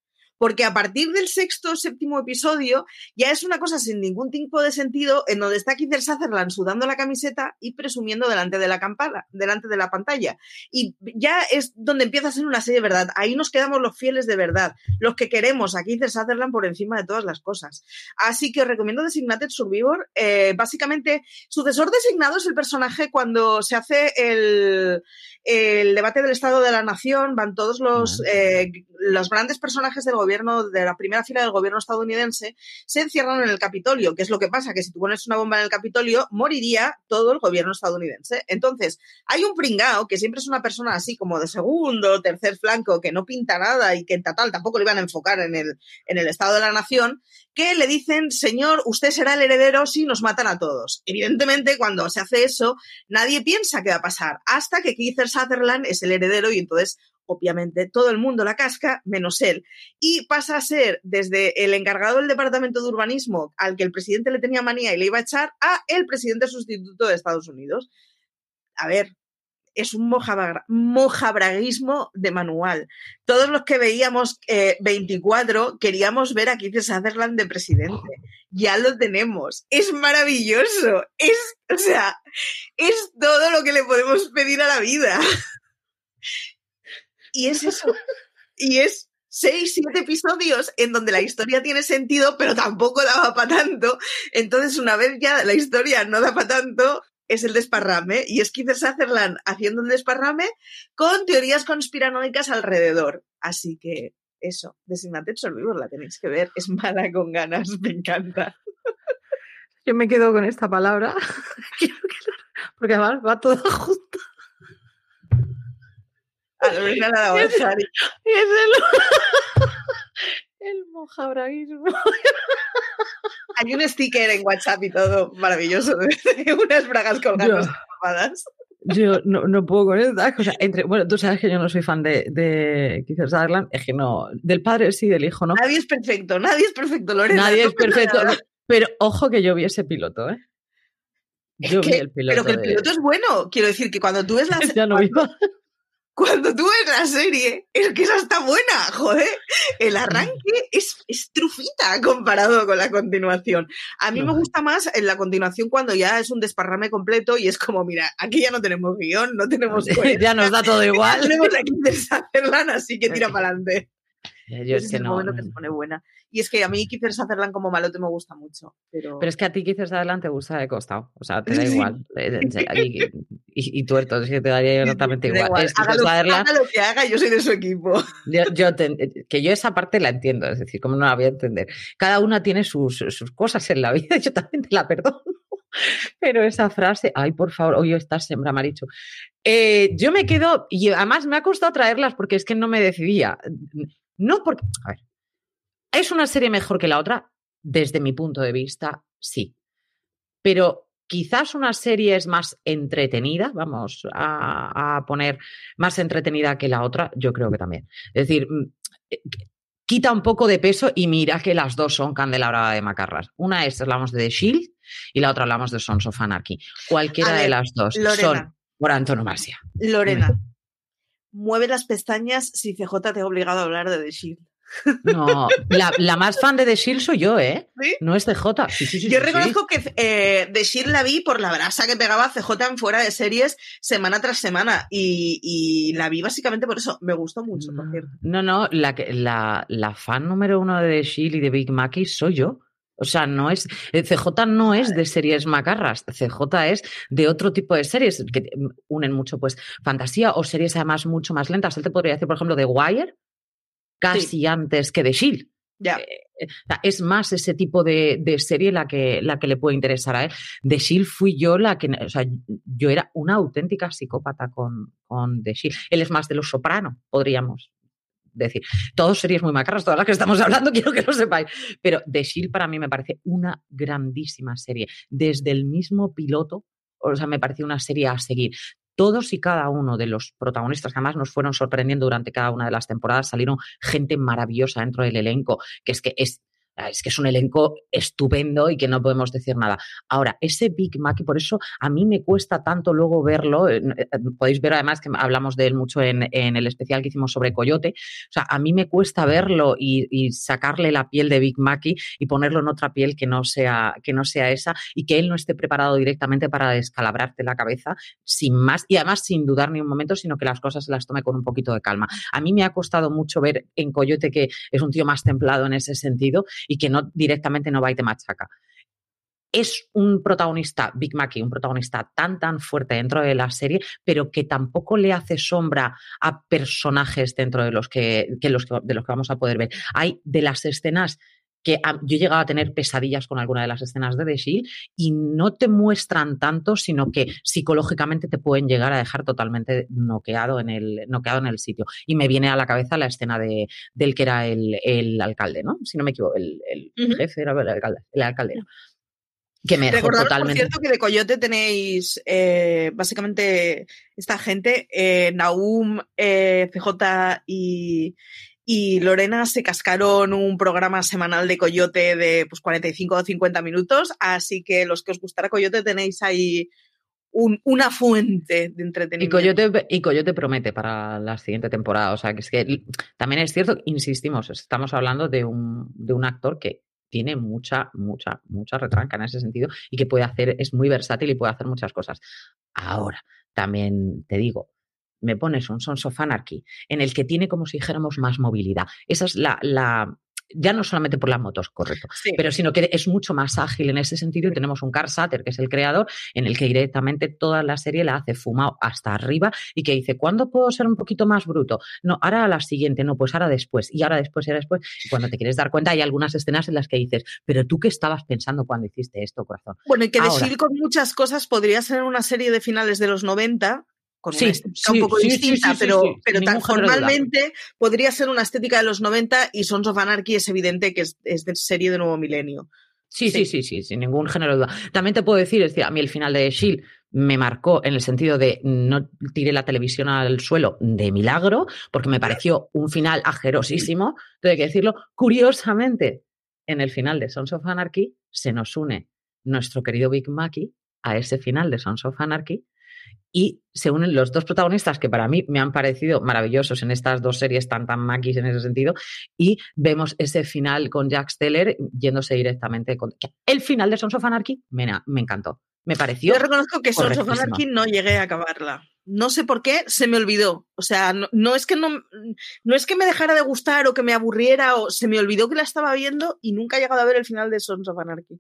Porque a partir del sexto o séptimo episodio ya es una cosa sin ningún tipo de sentido en donde está Kiefer Sutherland sudando la camiseta y presumiendo delante de la campana, delante de la pantalla. Y ya es donde empieza a ser una serie de verdad. Ahí nos quedamos los fieles de verdad, los que queremos a Kiefer Sutherland por encima de todas las cosas. Así que os recomiendo Designated Survivor. Eh, básicamente, sucesor designado es el personaje cuando se hace el, el debate del Estado de la Nación, van todos los, eh, los grandes personajes del gobierno, de la primera fila del gobierno estadounidense, se encierran en el Capitolio, que es lo que pasa, que si tú pones una bomba en el Capitolio, moriría todo el gobierno estadounidense. Entonces, hay un pringao, que siempre es una persona así como de segundo, tercer flanco, que no pinta nada y que total tampoco le iban a enfocar en el, en el Estado de la Nación, que le dicen, señor, usted será el heredero si nos matan a todos. Evidentemente, cuando se hace eso, nadie piensa que va a pasar, hasta que Kiefer Sutherland es el heredero y entonces, obviamente, todo el mundo la casca, menos él. Y pasa a ser desde el encargado del Departamento de Urbanismo, al que el presidente le tenía manía y le iba a echar, a el presidente sustituto de Estados Unidos. A ver, es un mojabraguismo de manual. Todos los que veíamos 24 eh, queríamos ver a Keith Sutherland de presidente. Ya lo tenemos. Es maravilloso. Es, o sea, es todo lo que le podemos pedir a la vida. (laughs) Y es eso. (laughs) Y es seis, siete episodios en donde la historia tiene sentido, pero tampoco daba para tanto. Entonces, una vez ya la historia no da para tanto, es el desparrame. Y es Keith Sutherland haciendo un desparrame con teorías conspiranoicas alrededor. Así que eso, Designated Survivor la tenéis que ver. Es mala con ganas, me encanta. Yo me quedo con esta palabra. (laughs) Porque además va todo (laughs) junto. (laughs) La (laughs) es el, (laughs) el mojabraguismo. Hay un sticker en WhatsApp y todo maravilloso de unas bragas colgadas yo no, no, puedo con esta cosa. Entre, bueno, tú sabes que yo no soy fan de, de Keith Sutherland, es que no. Del padre sí, del hijo no. Nadie es perfecto, nadie es perfecto, Lorena. Nadie es perfecto. Pero ojo que yo vi ese piloto, ¿eh? Yo vi el piloto. Pero que el piloto es bueno. Quiero decir que cuando tú ves la. ya no cuando, cuando tú ves la serie, es que esa está buena, joder. El arranque es, trufita comparado con la continuación. A mí me gusta más en la continuación cuando ya es un desparrame completo y es como, mira, aquí ya no tenemos guion, no tenemos... (laughs) ya nos da todo (laughs) igual. No tenemos aquí (laughs) hacerla, así que tira para adelante. Yo es, que no, momento que se pone buena. Y es que a mí Kiefer Sutherland como malote me gusta mucho. Pero, pero es que a ti Kiefer Sutherland te gusta de costado. O sea, (laughs) te da igual. y, y, y, tuerto, es que te daría (laughs) exactamente igual. Haga, lo, que haga, yo soy de su equipo. Yo, que yo esa parte la entiendo, es decir, ¿cómo no la voy a entender? Cada una tiene sus, sus cosas en la vida, (laughs) yo también te la perdono. Pero esa frase, ay, por favor, hoy estás sembra, Maricho. Eh, yo me quedo, y además me ha costado traerlas porque es que no me decidía. No porque. A ver. ¿Es una serie mejor que la otra? Desde mi punto de vista, sí. Pero quizás una serie es más entretenida, vamos a, poner más entretenida que la otra, yo creo que también. Es decir, mm, eh, quita un poco de peso y mira que las dos son candelabra de macarras. Una es, hablamos de The Shield y la otra hablamos de Sons of Anarchy. Cualquiera de las dos son por antonomasia. Lorena, mueve las pestañas si CJ te ha obligado a hablar de The Shield. No, la, más fan de The Shield soy yo, ¿eh? (laughs) No es CJ. yo reconozco que eh, The Shield la vi por la brasa que pegaba CJ en fuera de series semana tras semana y, la vi básicamente por eso. Me gustó mucho, por cierto. No, no, la, la, la fan número uno de The Shield y de Big Mackey soy yo. O sea, no es. Eh, CJ no es de series macarras. CJ es de otro tipo de series que unen mucho, pues, fantasía o series además mucho más lentas. Él te podría decir, por ejemplo, de Wire, casi antes que de Shield. Ya. Eh, es más ese tipo de, serie la que, la que le puede interesar a él. De Shield fui yo la que, o sea, yo era una auténtica psicópata con, con The Shield. Él es más de los soprano, podríamos decir, todos series muy macarras, todas las que estamos hablando, (laughs) quiero que lo sepáis. Pero The Shield para mí me parece una grandísima serie. Desde el mismo piloto, o sea, me pareció una serie a seguir todos y cada uno de los protagonistas que además nos fueron sorprendiendo durante cada una de las temporadas, salieron gente maravillosa dentro del elenco, que es que es es que es un elenco estupendo y que no podemos decir nada. Ahora, ese Big Mac, por eso a mí me cuesta tanto luego verlo, eh, eh, podéis ver además que hablamos de él mucho en, el especial que hicimos sobre Coyote, o sea, a mí me cuesta verlo y, sacarle la piel de Big Mackey y ponerlo en otra piel que no, sea, que no sea esa y que él no esté preparado directamente para descalabrarte la cabeza sin más y además sin dudar ni un momento, sino que las cosas se las tome con un poquito de calma. A mí me ha costado mucho ver en Coyote que es un tío más templado en ese sentido y que no directamente no va y te machaca. Es un protagonista, Big Mackey, un protagonista tan, tan fuerte dentro de la serie, pero que tampoco le hace sombra a personajes dentro de los que, los de los que vamos a poder ver. Hay de las escenas que yo he llegado a tener pesadillas con alguna de las escenas de The Shield y no te muestran tanto, sino que psicológicamente te pueden llegar a dejar totalmente noqueado en el, noqueado en el sitio. Y me viene a la cabeza la escena de, del que era el, alcalde, ¿no? Si no me equivoco, el, jefe era el alcalde, el alcalde. Que me dejó totalmente. Por cierto, que de Coyote tenéis eh, básicamente esta gente, eh, Naum, eh, CJ y, y Lorena se cascaron un programa semanal de Coyote de pues, 45 o 50 minutos, así que los que os gustara Coyote tenéis ahí una fuente de entretenimiento. Y Coyote, promete para la siguiente temporada. O sea, que es que también es cierto, insistimos, estamos hablando de un, de un actor que tiene mucha, mucha, mucha retranca en ese sentido y que puede hacer, es muy versátil y puede hacer muchas cosas. Ahora, también te digo, me pones un Sons of Anarchy en el que tiene como si dijéramos más movilidad. Esa es la, la ya no solamente por las motos, correcto, pero sino que es mucho más ágil en ese sentido y tenemos un Carl Satter, que es el creador, en el que directamente toda la serie la hace fumado hasta arriba y que dice, ¿cuándo puedo ser un poquito más bruto? No, ahora a la siguiente, no, pues ahora después, y ahora después, y ahora después. Y cuando te quieres dar cuenta hay algunas escenas en las que dices, pero tú qué estabas pensando cuando hiciste esto, corazón. Bueno, y que decir con muchas cosas podría ser una serie de finales de los 90 con una estética un poco distinta, pero, pero tan formalmente podría ser una estética de los 90 y Sons of Anarchy es evidente que es, de serie de nuevo milenio. Sí, sí, sí, sí, sin ningún género de duda. También te puedo decir, es decir, a mí el final de Shield me marcó en el sentido de no tiré la televisión al suelo de milagro, porque me pareció un final ajerosísimo, tengo que decirlo. Curiosamente, en el final de Sons of Anarchy se nos une nuestro querido Big Mackey a ese final de Sons of Anarchy y se unen los dos protagonistas que para mí me han parecido maravillosos en estas dos series tan tan maquis en ese sentido y vemos ese final con Jack Steller yéndose directamente con el final de Sons of Anarchy me, me encantó me pareció yo reconozco que Sons of Anarchy no llegué a acabarla. No sé por qué se me olvidó. O sea no, es que no no es que me dejara de gustar o que me aburriera o se me olvidó que la estaba viendo y nunca he llegado a ver el final de Sons of Anarchy.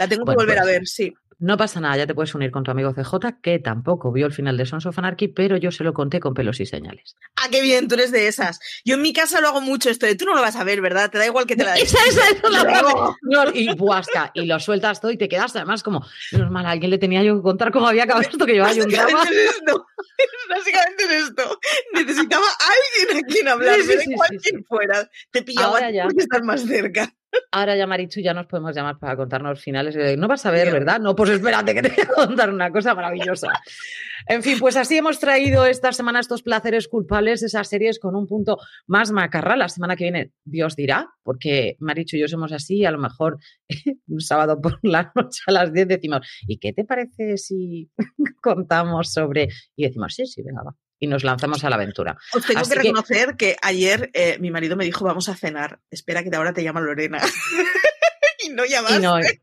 La tengo que volver a pues ver sí no pasa nada, ya te puedes unir con tu amigo CJ, que tampoco vio el final de Sons of Anarchy, pero yo se lo conté con pelos y señales. Ah, qué bien, tú eres de esas. Yo en mi casa lo hago mucho esto de tú no lo vas a ver, ¿verdad? Te da igual que te la (laughs) esa, esa, la Y buasca, y lo sueltas todo y te quedas además como, normal, a alguien le tenía yo que contar cómo había acabado esto que llevaba yo un drama. (laughs) Básicamente es esto. Necesitaba alguien a quien hablar, sí, sí, cualquier fuera. Te pillaba porque estás más cerca. Ahora ya, Marichu, ya nos podemos llamar para contarnos finales. No vas a ver, ¿verdad? No, pues espérate que te voy a contar una cosa maravillosa. En fin, pues así hemos traído esta semana estos placeres culpables, esas series con un punto más macarra. La semana que viene, Dios dirá, porque Marichu y yo somos así, a lo mejor (laughs) un sábado por la noche a las 10 decimos, ¿y qué te parece si (laughs) contamos sobre...? Y decimos, sí, sí, venga, va y nos lanzamos a la aventura. Os tengo que reconocer que, ayer eh, mi marido me dijo, vamos a cenar. Espera que de ahora te llama Lorena. (laughs) y no llamaste.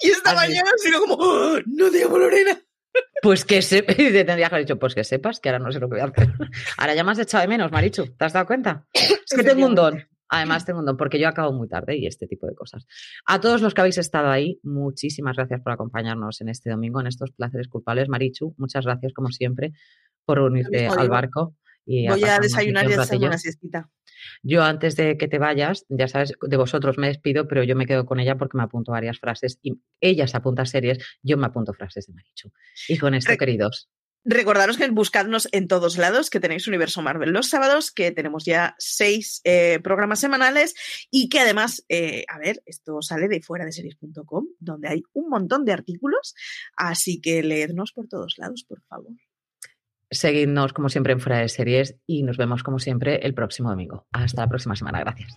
Y, esta mañana ha sido como, ¡Oh, no te llamo Lorena. Pues que se... (laughs) te tendría que haber dicho, pues que sepas que ahora no sé lo que voy a hacer. (laughs) Ahora ya me has echado de menos, Marichu. ¿Te has dado cuenta? (coughs) Es que tengo un don. Además, tengo un don, porque yo acabo muy tarde y este tipo de cosas. A todos los que habéis estado ahí, muchísimas gracias por acompañarnos en este domingo, en estos placeres culpables. Marichu, muchas gracias, como siempre, por unirte al barco. Y Voy a, desayunar y a hacer una siestita. Yo antes de que te vayas, ya sabes, de vosotros me despido, pero yo me quedo con ella porque me apunto varias frases y ella se apunta series, yo me apunto frases de Marichu. Y con esto, queridos. Recordaros que buscadnos en todos lados, que tenéis Universo Marvel los sábados, que tenemos ya seis eh, programas semanales y que además, eh, a ver, esto sale de fuera de series.com, donde hay un montón de artículos, así que leednos por todos lados, por favor. Seguidnos como siempre en Fuera de Series y nos vemos como siempre el próximo domingo. Hasta la próxima semana. Gracias.